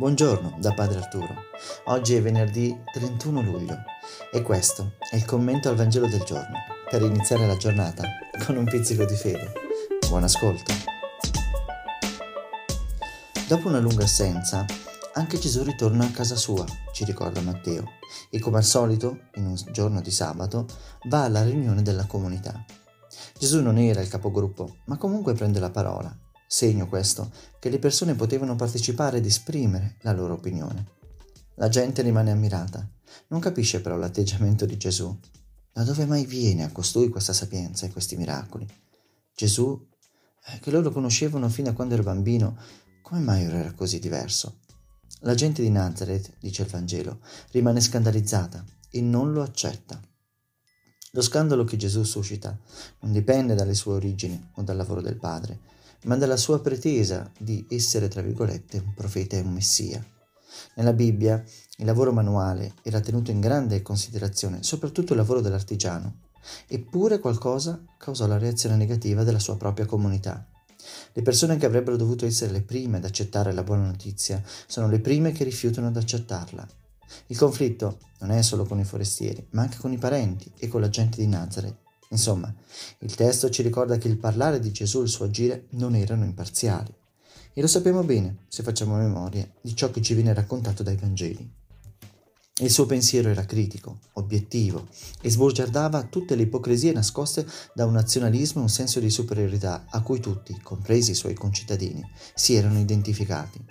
Buongiorno da Padre Arturo. Oggi è venerdì 31 luglio e questo è il commento al Vangelo del giorno per iniziare la giornata con un pizzico di fede. Buon ascolto. Dopo una lunga assenza, anche Gesù ritorna a casa sua, ci ricorda Matteo, e come al solito, in un giorno di sabato, va alla riunione della comunità. Gesù non era il capogruppo, ma comunque prende la parola segno questo che le persone potevano partecipare ed esprimere la loro opinione. La gente rimane ammirata, non capisce però l'atteggiamento di Gesù. Da dove mai viene a costui questa sapienza e questi miracoli? Gesù, eh, che loro conoscevano fino a quando era bambino, come mai ora era così diverso? La gente di Nazareth, dice il Vangelo, rimane scandalizzata e non lo accetta. Lo scandalo che Gesù suscita non dipende dalle sue origini o dal lavoro del Padre, ma dalla sua pretesa di essere, tra virgolette, un profeta e un messia. Nella Bibbia il lavoro manuale era tenuto in grande considerazione, soprattutto il lavoro dell'artigiano, eppure qualcosa causò la reazione negativa della sua propria comunità. Le persone che avrebbero dovuto essere le prime ad accettare la buona notizia sono le prime che rifiutano ad accettarla. Il conflitto non è solo con i forestieri, ma anche con i parenti e con la gente di Nazareth. Insomma, il testo ci ricorda che il parlare di Gesù e il suo agire non erano imparziali. E lo sappiamo bene se facciamo memoria di ciò che ci viene raccontato dai Vangeli. Il suo pensiero era critico, obiettivo e sbugiardava tutte le ipocrisie nascoste da un nazionalismo e un senso di superiorità a cui tutti, compresi i suoi concittadini, si erano identificati.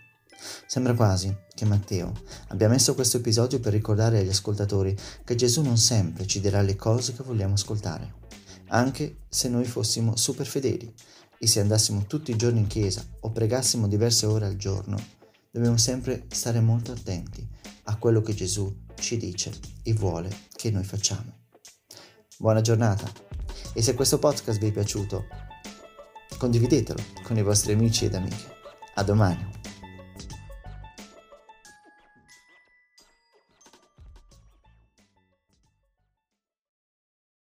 Sembra quasi che Matteo abbia messo questo episodio per ricordare agli ascoltatori che Gesù non sempre ci dirà le cose che vogliamo ascoltare anche se noi fossimo super fedeli e se andassimo tutti i giorni in chiesa o pregassimo diverse ore al giorno, dobbiamo sempre stare molto attenti a quello che Gesù ci dice e vuole che noi facciamo. Buona giornata e se questo podcast vi è piaciuto, condividetelo con i vostri amici ed amiche. A domani.